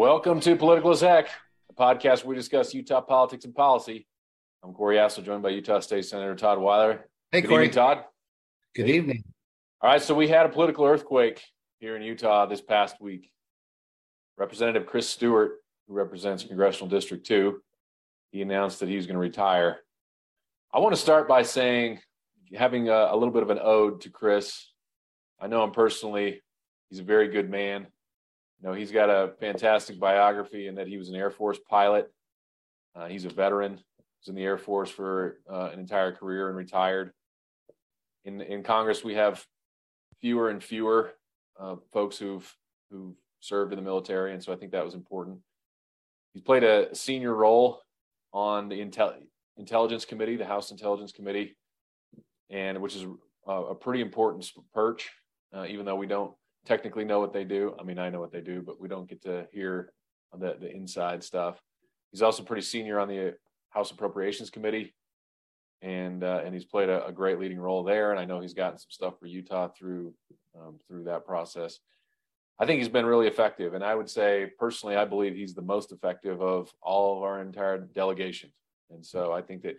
Welcome to Political as Heck, a podcast where we discuss Utah politics and policy. I'm Corey Assel, joined by Utah State Senator Todd Weiler. Hey, Good Corey. evening, Todd. Good evening. All right, so we had a political earthquake here in Utah this past week. Representative Chris Stewart, who represents Congressional District 2, he announced that he was going to retire. I want to start by saying, having a, a little bit of an ode to Chris. I know him personally. He's a very good man. You know, he's got a fantastic biography in that he was an Air Force pilot. Uh, he's a veteran. Was in the Air Force for uh, an entire career and retired. In in Congress, we have fewer and fewer uh, folks who've who've served in the military, and so I think that was important. He's played a senior role on the Intel- Intelligence Committee, the House Intelligence Committee, and which is a, a pretty important perch, uh, even though we don't technically know what they do. I mean, I know what they do, but we don't get to hear the, the inside stuff. He's also pretty senior on the House Appropriations Committee, and uh, and he's played a, a, great leading role there. And I know he's gotten some stuff for Utah through um, through that process. I think he's been really effective, and I would say personally, I believe he's the most effective of all of our entire delegation. And so I think that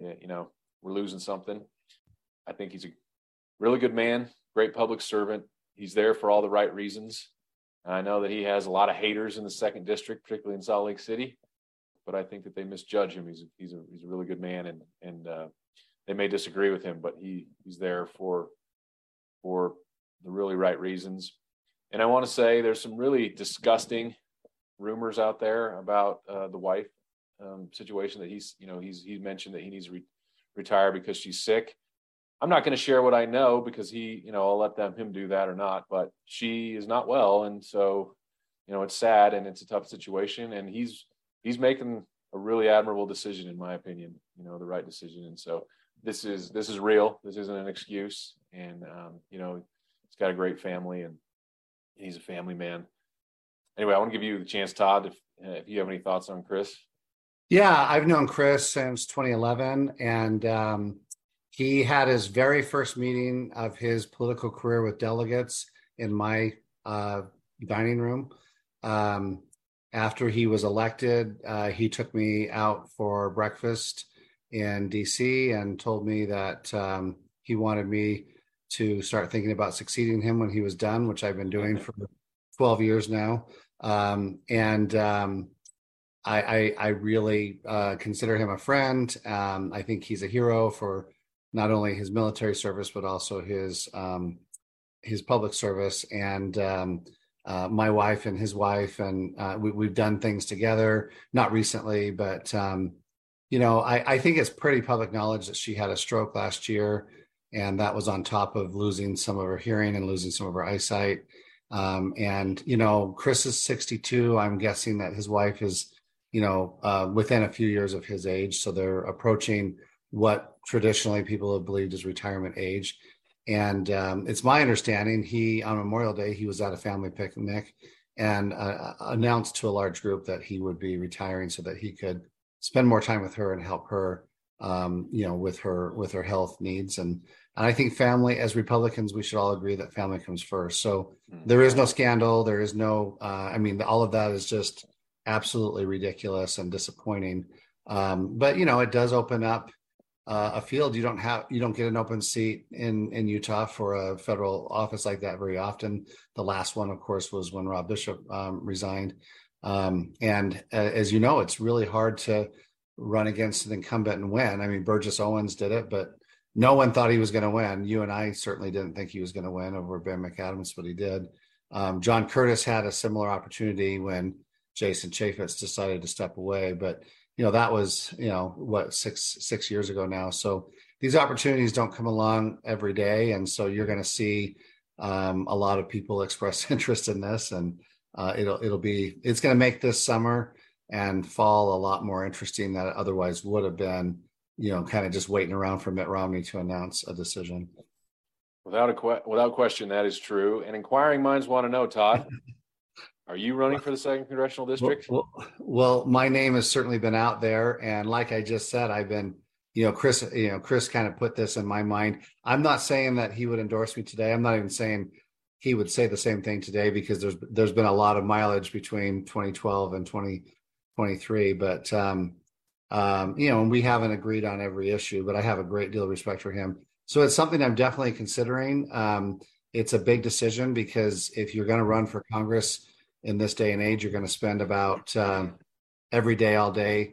you know we're losing something. I think he's a really good man, great public servant. He's there for all the right reasons. I know that he has a lot of haters in the second district, particularly in Salt Lake City but I think that they misjudge him. He's he's a he's a really good man, and and uh, they may disagree with him, but he he's there for for the really right reasons. And I want to say there's some really disgusting rumors out there about uh, the wife um, situation that he's you know he's he mentioned that he needs to re- retire because she's sick. I'm not going to share what I know because he you know I'll let them him do that or not. But she is not well, and so you know it's sad and it's a tough situation, and he's he's making a really admirable decision in my opinion you know the right decision and so this is this is real this isn't an excuse and um, you know he's got a great family and he's a family man anyway i want to give you the chance todd if, uh, if you have any thoughts on chris yeah i've known chris since 2011 and um, he had his very first meeting of his political career with delegates in my uh, dining room um, after he was elected, uh, he took me out for breakfast in DC and told me that um, he wanted me to start thinking about succeeding him when he was done, which I've been doing for 12 years now. Um, and um, I, I, I, really uh, consider him a friend. Um, I think he's a hero for not only his military service but also his um, his public service. And um, uh, my wife and his wife, and uh, we, have done things together. Not recently, but um, you know, I, I, think it's pretty public knowledge that she had a stroke last year, and that was on top of losing some of her hearing and losing some of her eyesight. Um, and you know, Chris is 62. I'm guessing that his wife is, you know, uh, within a few years of his age, so they're approaching what traditionally people have believed is retirement age. And um, it's my understanding he on Memorial Day he was at a family picnic and uh, announced to a large group that he would be retiring so that he could spend more time with her and help her um, you know with her with her health needs and and I think family as Republicans we should all agree that family comes first. So mm-hmm. there is no scandal, there is no uh, I mean all of that is just absolutely ridiculous and disappointing. Um, but you know it does open up uh, a field you don't have you don't get an open seat in in utah for a federal office like that very often. The last one of course was when rob bishop um, resigned. Um, and uh, as you know it's really hard to run against an incumbent and win. I mean burgess owens did it but no one thought he was going to win. You and i certainly didn't think he was going to win over ben mcadams but he did. Um, john curtis had a similar opportunity when jason chaffetz decided to step away but you know that was you know what six six years ago now. So these opportunities don't come along every day. And so you're going to see um, a lot of people express interest in this. And uh, it'll it'll be it's going to make this summer and fall a lot more interesting than it otherwise would have been you know kind of just waiting around for mitt romney to announce a decision. Without a que- without question that is true. And inquiring minds want to know todd Are you running for the second congressional district? Well, well, my name has certainly been out there, and like I just said, I've been, you know, Chris, you know, Chris kind of put this in my mind. I'm not saying that he would endorse me today. I'm not even saying he would say the same thing today because there's there's been a lot of mileage between 2012 and 2023. But um, um, you know, and we haven't agreed on every issue, but I have a great deal of respect for him. So it's something I'm definitely considering. Um, it's a big decision because if you're going to run for Congress in this day and age, you're going to spend about um, every day, all day,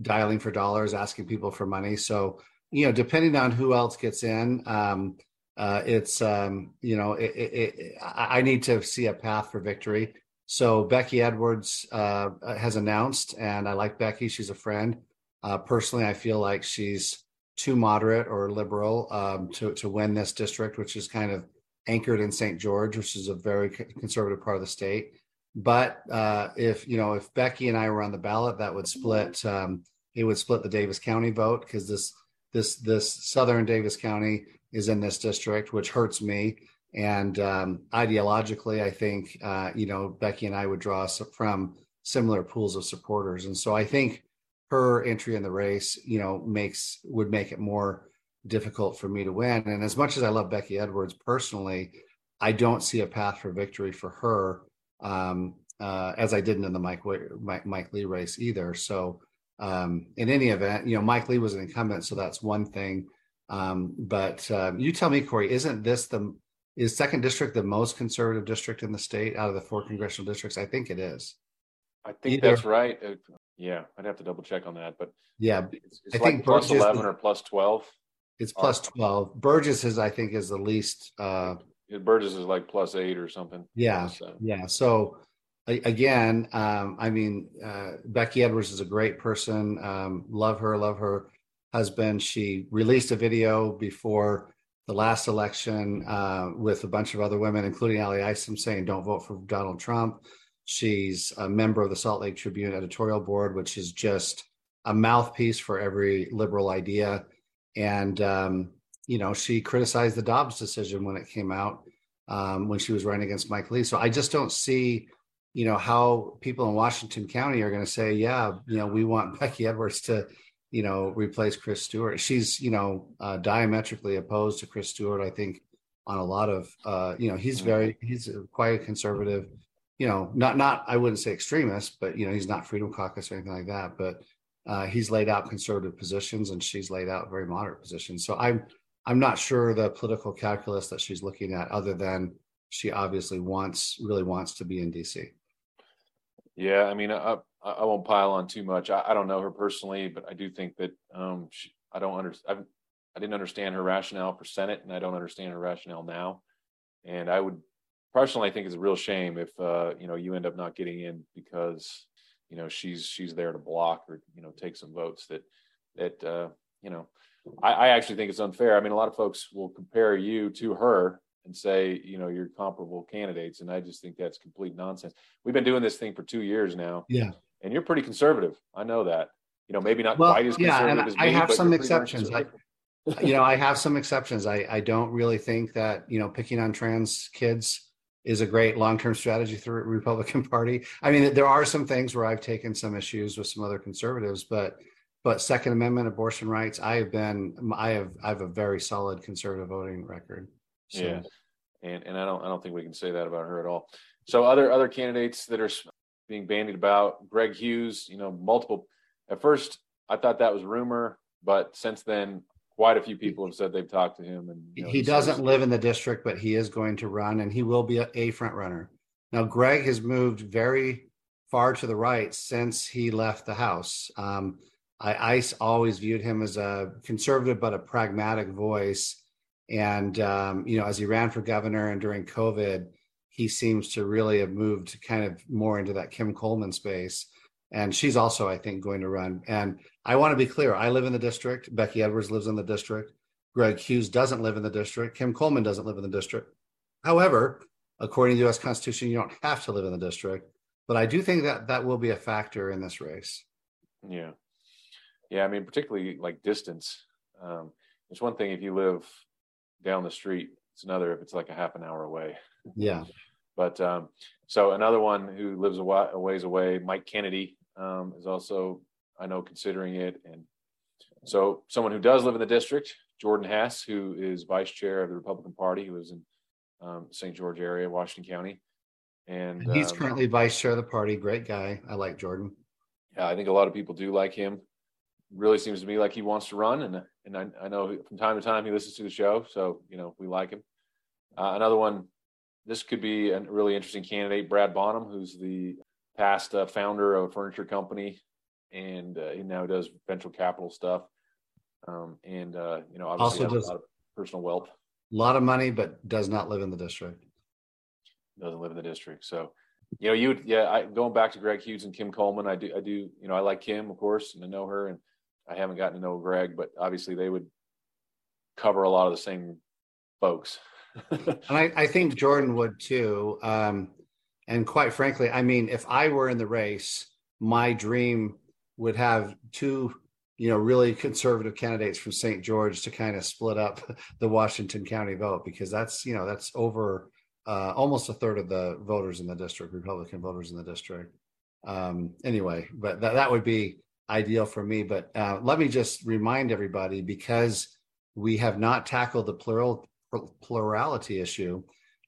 dialing for dollars, asking people for money. So you know, depending on who else gets in, um, uh, it's um, you know, it, it, it, I need to see a path for victory. So Becky Edwards uh, has announced, and I like Becky. She's a friend. Uh, personally, I feel like she's too moderate or liberal um, to to win this district, which is kind of anchored in St. George, which is a very conservative part of the state. But uh, if you know, if Becky and I were on the ballot, that would split. Um, it would split the Davis County vote because this this this Southern Davis County is in this district, which hurts me. And um, ideologically, I think uh, you know Becky and I would draw from similar pools of supporters, and so I think her entry in the race, you know, makes would make it more difficult for me to win. And as much as I love Becky Edwards personally, I don't see a path for victory for her um, uh, as I didn't in the Mike, Mike, Mike Lee race either. So um, in any event, you know, Mike Lee was an incumbent, so that's one thing. Um, but uh, you tell me, Corey, isn't this the is second district the most conservative district in the state out of the four congressional districts? I think it is. I think Either. that's right. Uh, yeah, I'd have to double check on that, but yeah, it's, it's I like think plus Burgess, eleven or plus twelve. It's plus twelve. Burgess is, I think, is the least. uh Burgess is like plus eight or something. Yeah, so. yeah. So again, um, I mean, uh, Becky Edwards is a great person. Um, love her, love her husband. She released a video before the last election uh, with a bunch of other women, including Ally Isom, saying, "Don't vote for Donald Trump." She's a member of the Salt Lake Tribune editorial board, which is just a mouthpiece for every liberal idea. And, um, you know, she criticized the Dobbs decision when it came out um, when she was running against Mike Lee. So I just don't see, you know, how people in Washington County are going to say, yeah, you know, we want Becky Edwards to, you know, replace Chris Stewart. She's, you know, uh, diametrically opposed to Chris Stewart, I think, on a lot of, uh, you know, he's mm-hmm. very, he's quite a conservative you know, not not I wouldn't say extremist, but you know, he's not Freedom Caucus or anything like that. But uh, he's laid out conservative positions, and she's laid out very moderate positions. So I'm I'm not sure the political calculus that she's looking at, other than she obviously wants really wants to be in DC. Yeah, I mean, I I won't pile on too much. I, I don't know her personally, but I do think that um, she, I don't understand. I didn't understand her rationale for Senate, and I don't understand her rationale now. And I would personally, I think it's a real shame if uh, you know you end up not getting in because you know she's she's there to block or you know take some votes that that uh, you know I, I actually think it's unfair. I mean, a lot of folks will compare you to her and say you know you're comparable candidates, and I just think that's complete nonsense. We've been doing this thing for two years now, yeah, and you're pretty conservative. I know that. You know, maybe not well, quite as conservative yeah, as me, I have some exceptions. I, you know, I have some exceptions. I, I don't really think that, you know, picking on trans kids is a great long-term strategy through the Republican Party. I mean, there are some things where I've taken some issues with some other conservatives, but but Second Amendment, abortion rights, I have been, I have, I have a very solid conservative voting record. So. Yeah, and and I don't, I don't think we can say that about her at all. So other other candidates that are being bandied about, Greg Hughes, you know, multiple. At first, I thought that was rumor, but since then, quite a few people have said they've talked to him and you know, he, doesn't live in the district but he is going to run and he will be a, a, front runner now greg has moved very far to the right since he left the house um, I, I always viewed him as a conservative but a pragmatic voice and um, you know as he ran for governor and during covid he seems to really have moved kind of more into that kim coleman space and she's also i think going to run and I want to be clear. I live in the district. Becky Edwards lives in the district. Greg Hughes doesn't live in the district. Kim Coleman doesn't live in the district. However, according to the U.S. Constitution, you don't have to live in the district. But I do think that that will be a factor in this race. Yeah, yeah. I mean, particularly like distance. Um, it's one thing if you live down the street. It's another if it's like a half an hour away. Yeah. But um, so another one who lives a, ways away, Mike Kennedy, um, is also I know considering it. And so someone who does live in the district, Jordan Hess, who is vice chair of the Republican Party, who was in um, St. George area, Washington County. And, And he's um, currently vice chair of the party. Great guy. I like Jordan. yeah, I think a lot of people do like him. Really seems to me like he wants to run, and and I, I know from time to time he listens to the show, so you know we like him. Uh, another one, this could be a really interesting candidate, Brad Bonham, who's the past uh, founder of a furniture company, and uh, he now does venture capital stuff, um, and uh, you know obviously Also does- a lot of personal wealth. A lot of money, but does not live in the district. doesn't live in the district. So, you know, you would, yeah, I going back to Greg Hughes and Kim Coleman. I do, I do, you know, I like Kim, of course, and I know her, and I haven't gotten to know Greg, but obviously they would cover a lot of the same folks. And I, I think Jordan would too. Um, and quite frankly, I mean, if I were in the race, my dream would have two, you know, really conservative candidates from St. George to kind of split up the Washington County vote because that's, you know, that's over uh, almost a third of the voters in the district, Republican voters in the district. Um, anyway, but that, that would be ideal for me. But uh, let me just remind everybody because we have not tackled the plural plurality issue.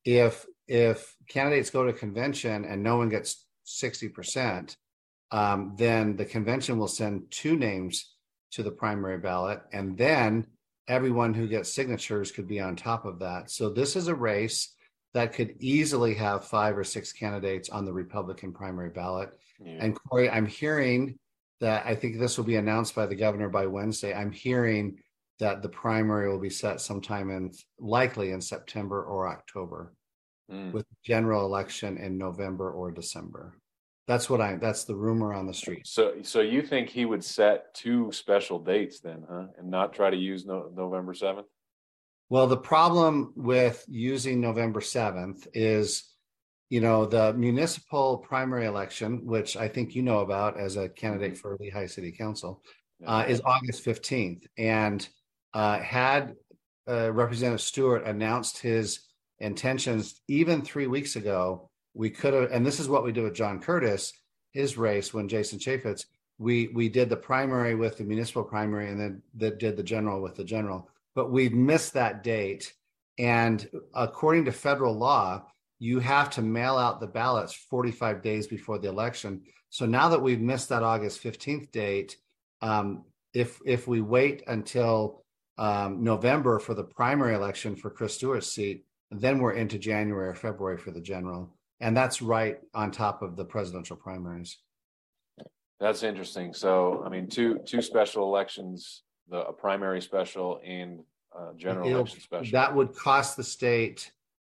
If if candidates go to convention and no one gets sixty percent, um, then the convention will send two names to the primary ballot, and then everyone who gets signatures could be on top of that. So this is a race that could easily have five or six candidates on the Republican primary ballot. Yeah. And Corey, I'm hearing that I think this will be announced by the governor by Wednesday. I'm hearing that the primary will be set sometime in likely in September or October Mm. with general election in November or December. That's what I that's the rumor on the street. So, so you think he would set two special dates then, huh, and not try to use no, November seventh? Well, the problem with using November 7th is, you know, the municipal primary election, which I think you know about as a candidate for Lehi City Council, uh, is August 15th. And uh, had uh, Representative Stewart announced his intentions even three weeks ago, we could have, and this is what we did with John Curtis, his race when Jason Chaffetz, we we did the primary with the municipal primary and then that did the general with the general, but we missed that date. And according to federal law, you have to mail out the ballots 45 days before the election. So now that we've missed that August 15th date, um, if if we wait until um, November for the primary election for Chris Stewart's seat, then we're into January or February for the general, and that's right on top of the presidential primaries. That's interesting. So, I mean, two two special elections, the a primary special and uh, general It'll- election special. That would cost the state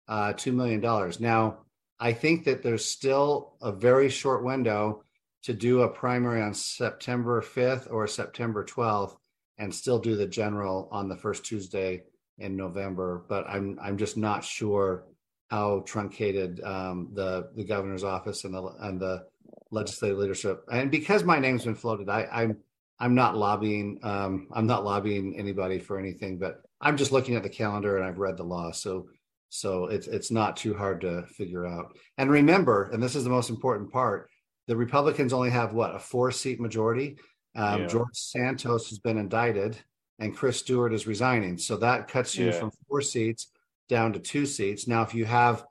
uh, two million dollars. Now, I think that there's still a very short window to do a primary on September 5th or September 12th, and still do the general on the first Tuesday in November. But I'm I'm just not sure how truncated um, the the governor's office and the and the legislative leadership. And because my name's been floated, I, I'm I'm not lobbying. Um, I'm not lobbying anybody for anything, but I'm just looking at the calendar and I've read the law, so so it's it's not too hard to figure out. And remember, and this is the most important part: the Republicans only have what a four seat majority. Um, Yeah. George Santos has been indicted, and Chris Stewart is resigning, so that cuts you Yeah. from four seats down to two seats. Now, if you have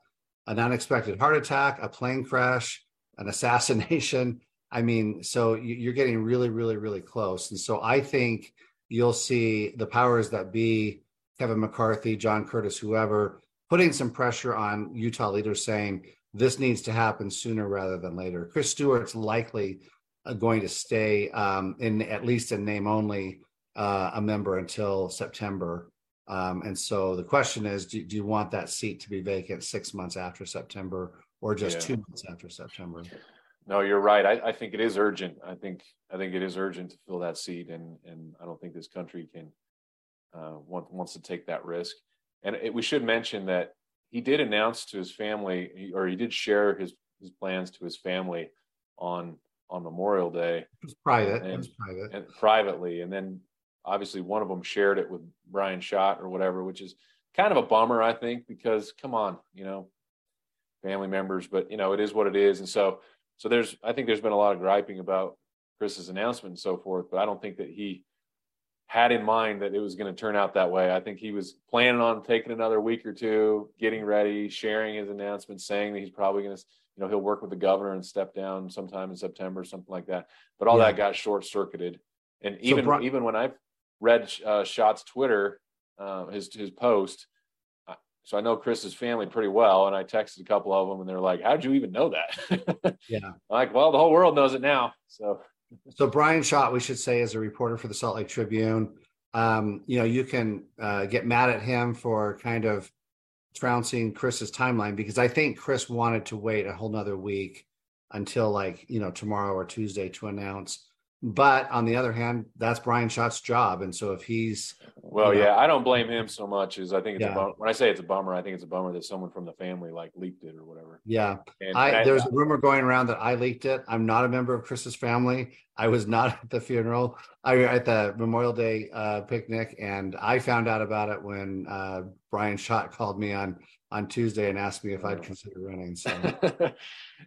an unexpected heart attack, a plane crash, an assassination. I mean, so you- you're getting really, really, really close. And so I think you'll see the powers that be, Kevin McCarthy, John Curtis, whoever, putting some pressure on Utah leaders saying this needs to happen sooner rather than later. Chris Stewart's likely uh, going to stay um, in at least in name only uh, a member until September. Um, and so the question is, do, do you want that seat to be vacant six months after September or just Yeah. two months after September? No, you're right. I, I think it is urgent. I think I think it is urgent to fill that seat, and and I don't think this country can uh, want, wants to take that risk. And it, we should mention that he did announce to his family, or he did share his his plans to his family on on Memorial Day It was private. It And- was private. and privately, and then obviously one of them shared it with Bryan Schott or whatever, which is kind of a bummer, I think, because come on, you know, family members, but you know, it is what it is, and so so there's I think there's been a lot of griping about Chris's announcement and so forth, but I don't think that he had in mind that it was going to turn out that way. I think he was planning on taking another week or two, getting ready, sharing his announcement, saying that he's probably going to, you know, he'll work with the governor and step down sometime in September, something like that. But all yeah. that got short circuited. And even so, even when I've read uh, Schott's Twitter, uh, his his post, so I know Chris's family pretty well, and I texted a couple of them, and they're like, "How'd you even know that?" yeah, I'm like, well, the whole world knows it now. So, so Bryan Schott, we should say, is a reporter for the Salt Lake Tribune. Um, you know, you can uh, get mad at him for kind of trouncing Chris's timeline because I think Chris wanted to wait a whole nother week until like you know tomorrow or Tuesday to announce but on the other hand, that's Bryan Schott's job, and so if he's well, you know, yeah, I don't blame him so much as I think it's yeah. a bummer. when I say it's a bummer, I think it's a bummer that someone from the family like leaked it or whatever. Yeah, and, I, and there's I, a rumor going around that I leaked it. I'm not a member of Chris's family. I was not at the funeral. I at the Memorial Day uh, picnic, and I found out about it when uh, Bryan Schott called me on on Tuesday and asked me if I'd consider running. So,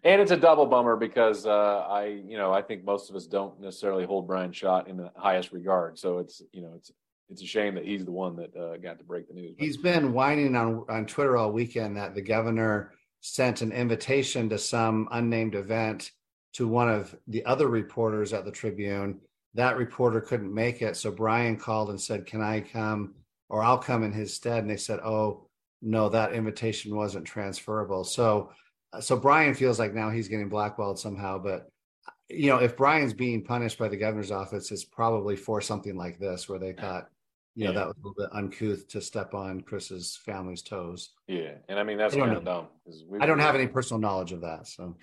and it's a double bummer because uh, I, you know, I think most of us don't necessarily hold Bryan Schott in the highest regard. So it's, you know, it's it's a shame that he's the one that uh, got to break the news. He's been whining on on Twitter all weekend that the governor sent an invitation to some unnamed event to one of the other reporters at the Tribune. That reporter couldn't make it, so Bryan called and said, "Can I come?" Or I'll come in his stead. And they said, "Oh, no, that invitation wasn't transferable. So, uh, so Bryan feels like now he's getting blackballed somehow. But you know, if Bryan's being punished by the governor's office, it's probably for something like this, where they thought, you know, yeah. that was a little bit uncouth to step on Chris's family's toes. Yeah, and I mean that's kind of dumb. I don't have any personal knowledge of that. So,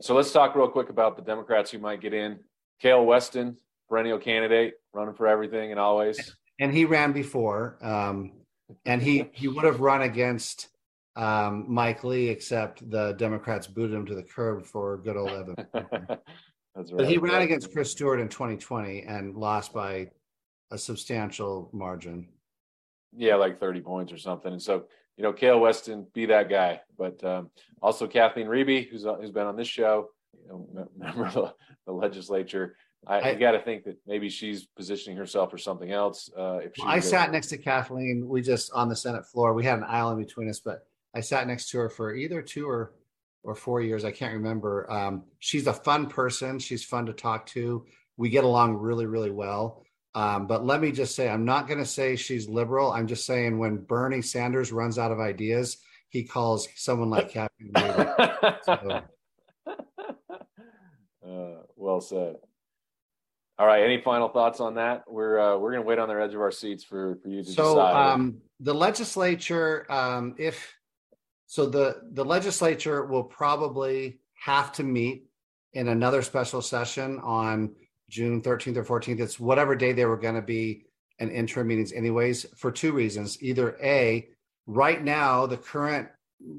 so let's talk real quick about the Democrats who might get in. Kael Weston, perennial candidate, running for everything and always. And he ran before. Um, and he he would have run against um, Mike Lee, except the Democrats booted him to the curb for good old Evan. That's right. But he ran against Chris Stewart in 2020 and lost by a substantial margin. Yeah, like 30 points or something. And so, you know, Kael Weston, be that guy. But um, also Kathleen Riebe, who's who's been on this show, you know, member of the legislature. I, I got to think that maybe she's positioning herself for something else. Uh, if I sat next to Kathleen, we just on the Senate floor. We had an aisle in between us, but I sat next to her for either two or or four years. I can't remember. Um, she's a fun person. She's fun to talk to. We get along really, really well. Um, but let me just say, I'm not going to say she's liberal. I'm just saying when Bernie Sanders runs out of ideas, he calls someone like Kathleen. so. uh, well said. All right. Any final thoughts on that? We're uh, we're going to wait on the edge of our seats for for you to so, decide. Um, the legislature, um, if so, the the legislature will probably have to meet in another special session on June 13th or 14th. It's whatever day they were going to be an interim meetings, anyways, for two reasons. Either a right now the current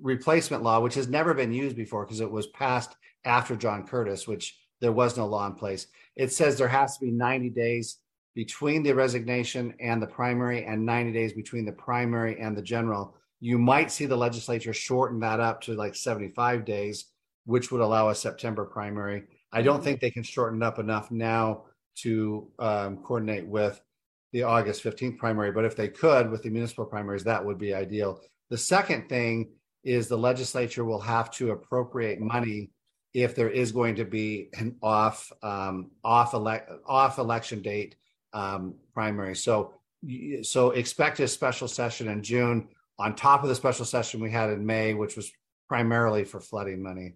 replacement law, which has never been used before because it was passed after John Curtis, which there was no law in place. It says there has to be 90 days between the resignation and the primary and 90 days between the primary and the general. You might see the legislature shorten that up to like 75 days, which would allow a September primary. I don't think they can shorten up enough now to um, coordinate with the August 15th primary, but if they could with the municipal primaries, that would be ideal. The second thing is the legislature will have to appropriate money if there is going to be an off um, off elect off election date um, primary. So so expect a special session in June on top of the special session we had in May, which was primarily for flooding money.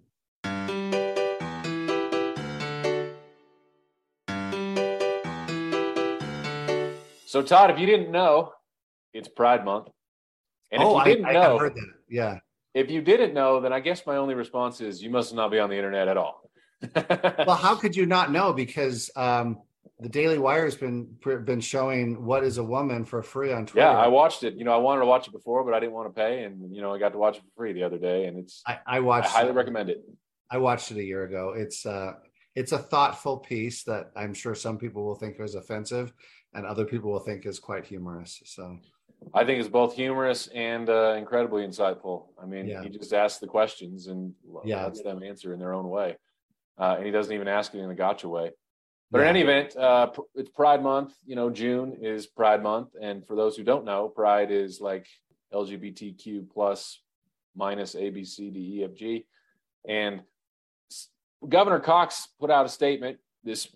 So Todd, if you didn't know, it's Pride Month. And oh, if you didn't I, I know, heard that. Yeah. If you didn't know, then I guess my only response is you must not be on the internet at all. well, how could you not know? Because um, the Daily Wire has been been showing what is a woman for free on Twitter. Yeah, I watched it. You know, I wanted to watch it before, but I didn't want to pay, and you know, I got to watch it for free the other day, and it's. I, I watched. I highly it. recommend it. I watched it a year ago. It's uh, it's a thoughtful piece that I'm sure some people will think is offensive, and other people will think is quite humorous. So I think it's both humorous and uh, incredibly insightful. I mean, yeah. he just asks the questions and yeah. lets them answer in their own way. Uh, and he doesn't even ask it in a gotcha way. But yeah. in any event, uh, it's Pride Month. You know, June is Pride Month, and for those who don't know, Pride is like LGBTQ plus minus A B C D E F G, and Governor Cox put out a statement this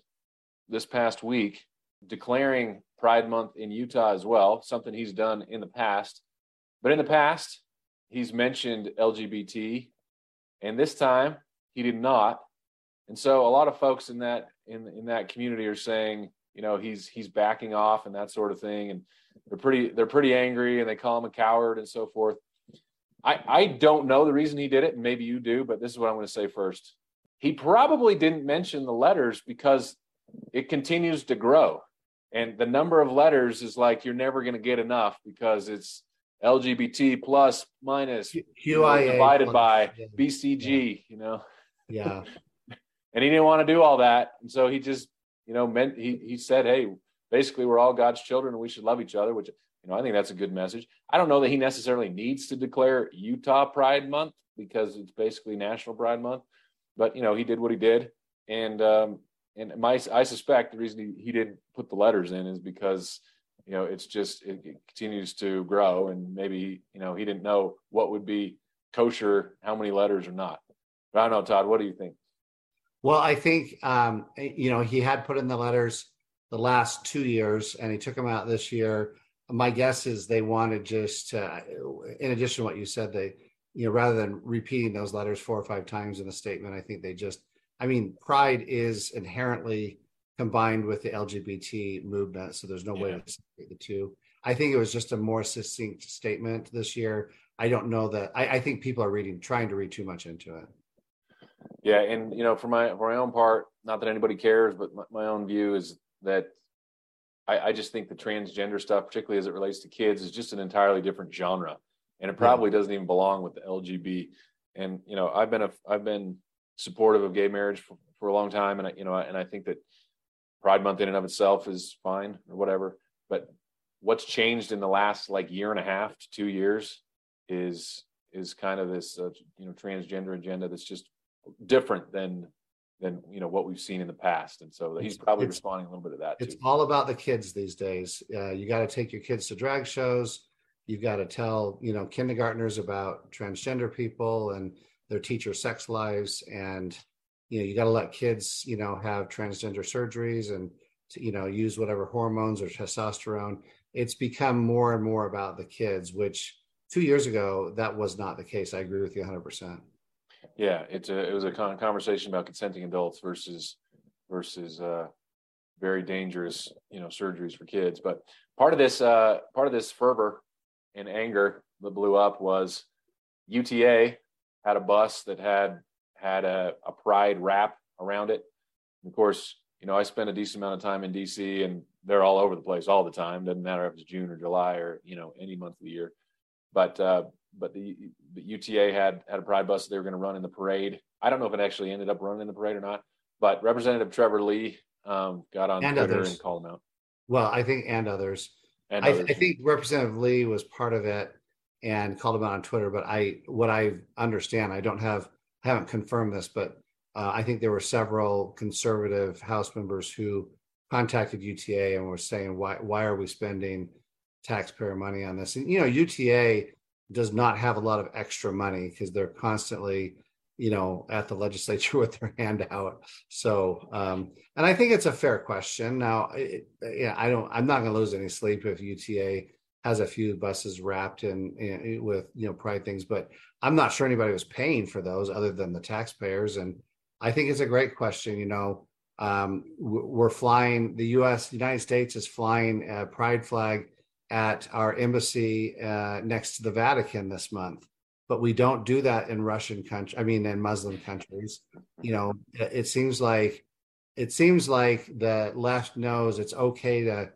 this past week declaring Pride Month in Utah as well, something he's done in the past. But in the past, he's mentioned LGBT, and this time he did not. And so a lot of folks in that in in that community are saying, you know, he's he's backing off and that sort of thing, and they're pretty they're pretty angry and they call him a coward and so forth. I I don't know the reason he did it, and maybe you do, but this is what I'm going to say first. He probably didn't mention the letters because it continues to grow. And the number of letters is like you're never going to get enough because it's LGBT plus minus QIA divided plus, by yeah. BCG, yeah. you know. Yeah. and he didn't want to do all that, and so he just, you know, meant he he said, "Hey, basically we're all God's children and we should love each other," which you know, I think that's a good message. I don't know that he necessarily needs to declare Utah Pride Month because it's basically National Pride Month, but you know, he did what he did, and um, and my I suspect the reason he, he didn't put the letters in is because you know it's just it, it continues to grow, and maybe you know he didn't know what would be kosher, how many letters or not. But I don't know, Todd. What do you think? Well, I think um, you know he had put in the letters the last two years, and he took them out this year. My guess is they wanted just, in addition to what you said, they you know rather than repeating those letters four or five times in a statement, I think they just I mean, pride is inherently combined with the LGBT movement, so there's no yeah. way to separate the two. I think it was just a more succinct statement this year. I don't know that. I, I think people are reading, trying to read too much into it. Yeah, and you know, for my for my own part, not that anybody cares, but my, my own view is that I, I, just think the transgender stuff, particularly as it relates to kids, is just an entirely different genre, and it probably doesn't even belong with the LGB. And you know, I've been a I've been supportive of gay marriage for, for a long time, and I, you know, and I think that Pride Month in and of itself is fine or whatever. But what's changed in the last like year and a half to two years is is kind of this uh, you know transgender agenda that's just different than than you know what we've seen in the past and so he's probably it's, responding a little bit to that it's too. all about the kids these days uh, you got to take your kids to drag shows you've got to tell you know kindergartners about transgender people and their teacher sex lives. And you know you got to let kids you know have transgender surgeries and you know use whatever hormones or testosterone. It's become more and more about the kids which two years ago that was not the case. I agree with you 100% yeah it's a it was a conversation about consenting adults versus versus uh very dangerous you know surgeries for kids. But part of this uh part of this fervor and anger that blew up was uta had a bus that had had a, a pride wrap around it. And of course, you know, I spent a decent amount of time in DC and they're all over the place all the time. Doesn't matter if it's June or July or, you know, any month of the year. But uh, but the, the UTA had had a pride bus they were going to run in the parade. I don't know if it actually ended up running in the parade or not, but Representative Trevor Lee um, got on and Twitter others. and called him out. Well, I think and others. And I, others. I think Representative Lee was part of it and called him out on Twitter. But I, what I understand, I don't have, haven't confirmed this, but uh, I think there were several conservative House members who contacted UTA and were saying, why, why are we spending taxpayer money on this? And you know, UTA does not have a lot of extra money because they're constantly, you know, at the legislature with their hand out. So, um, and I think it's a fair question. Now, it, yeah, I don't, I'm not going to lose any sleep if UTA has a few buses wrapped in, in, with you know pride things, but I'm not sure anybody was paying for those other than the taxpayers. And I think it's a great question. You know, um, we're flying. The U.S. The United States is flying a pride flag at our embassy uh, next to the Vatican this month, but we don't do that in Russian country. I mean, in Muslim countries. You know, it seems like it seems like the left knows it's okay to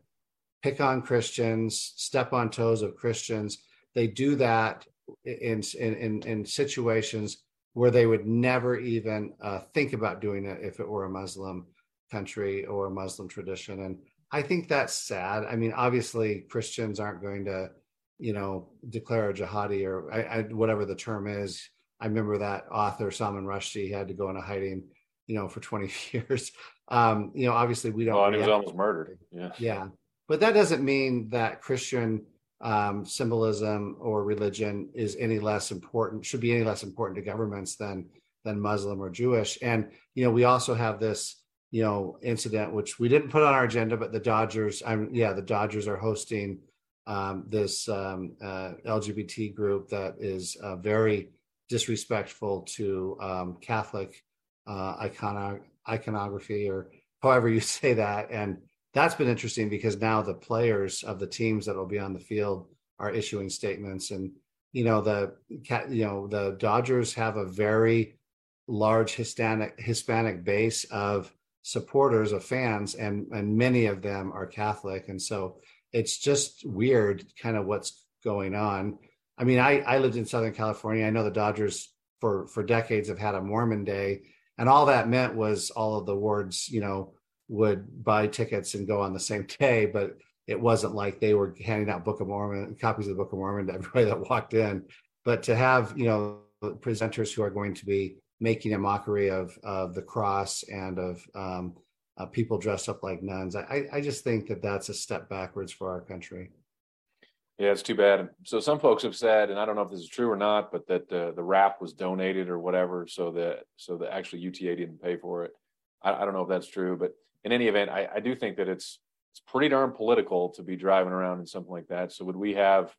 pick on Christians, step on toes of Christians. They do that in in in, situations where they would never even uh, think about doing it if it were a Muslim country or a Muslim tradition. And I think that's sad. I mean, obviously Christians aren't going to, you know, declare a jihadi or I, I, whatever the term is. I remember that author Salman Rushdie had to go into hiding you know, for 20 years. Um, you know, obviously we don't. Well, and he was almost murdered. Yeah. Yeah, but that doesn't mean that Christian um, symbolism or religion is any less important. Should be any less important to governments than than Muslim or Jewish. And you know, we also have this you know incident which we didn't put on our agenda, but the Dodgers. I'm yeah, the Dodgers are hosting um, this um, uh, LGBT group that is uh, very disrespectful to um, Catholic uh, icono- iconography or however you say that. And that's been interesting because now the players of the teams that will be on the field are issuing statements and you know the you know the Dodgers have a very large Hispanic Hispanic base of supporters of fans and and many of them are Catholic and so it's just weird kind of what's going on. I mean I I lived in Southern California. I know the Dodgers for for decades have had a Mormon day and all that meant was all of the wards, you know, would buy tickets and go on the same day, but it wasn't like they were handing out Book of Mormon copies of the Book of Mormon to everybody that walked in. But to have you know presenters who are going to be making a mockery of of the cross and of um, uh, people dressed up like nuns, I I just think that that's a step backwards for our country. Yeah, it's too bad. So some folks have said, and I don't know if this is true or not, but that uh, the wrap was donated or whatever, so that so that actually UTA didn't pay for it. I, I don't know if that's true, but in any event, I, I do think that it's it's pretty darn political to be driving around in something like that. So would we have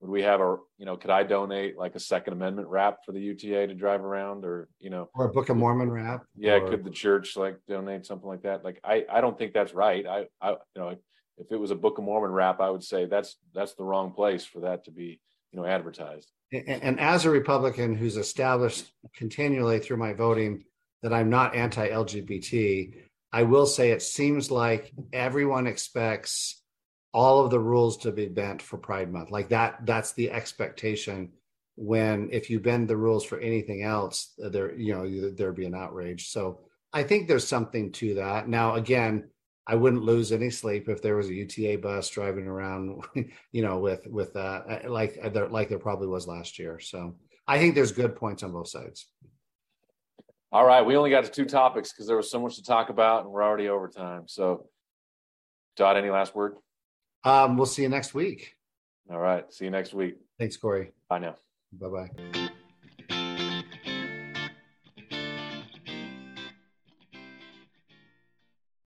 would we have a you know could I donate like a Second Amendment wrap for the UTA to drive around or you know or a Book of Mormon wrap? Yeah, or... could the church like donate something like that? Like I I don't think that's right. I I you know if it was a Book of Mormon wrap, I would say that's that's the wrong place for that to be you know advertised. And, and as a Republican who's established continually through my voting that I'm not anti-LGBT, I will say it seems like everyone expects all of the rules to be bent for Pride Month. Like that, that's the expectation. When if you bend the rules for anything else, there you know there'd be an outrage. So I think there's something to that. Now, again, I wouldn't lose any sleep if there was a UTA bus driving around, you know, with with uh, like uh, there like there probably was last year. So I think there's good points on both sides. All right, we only got to two topics because there was so much to talk about, and we're already over time. So, Todd, any last word? Um, we'll see you next week. All right, see you next week. Thanks, Corey. Bye now. Bye bye.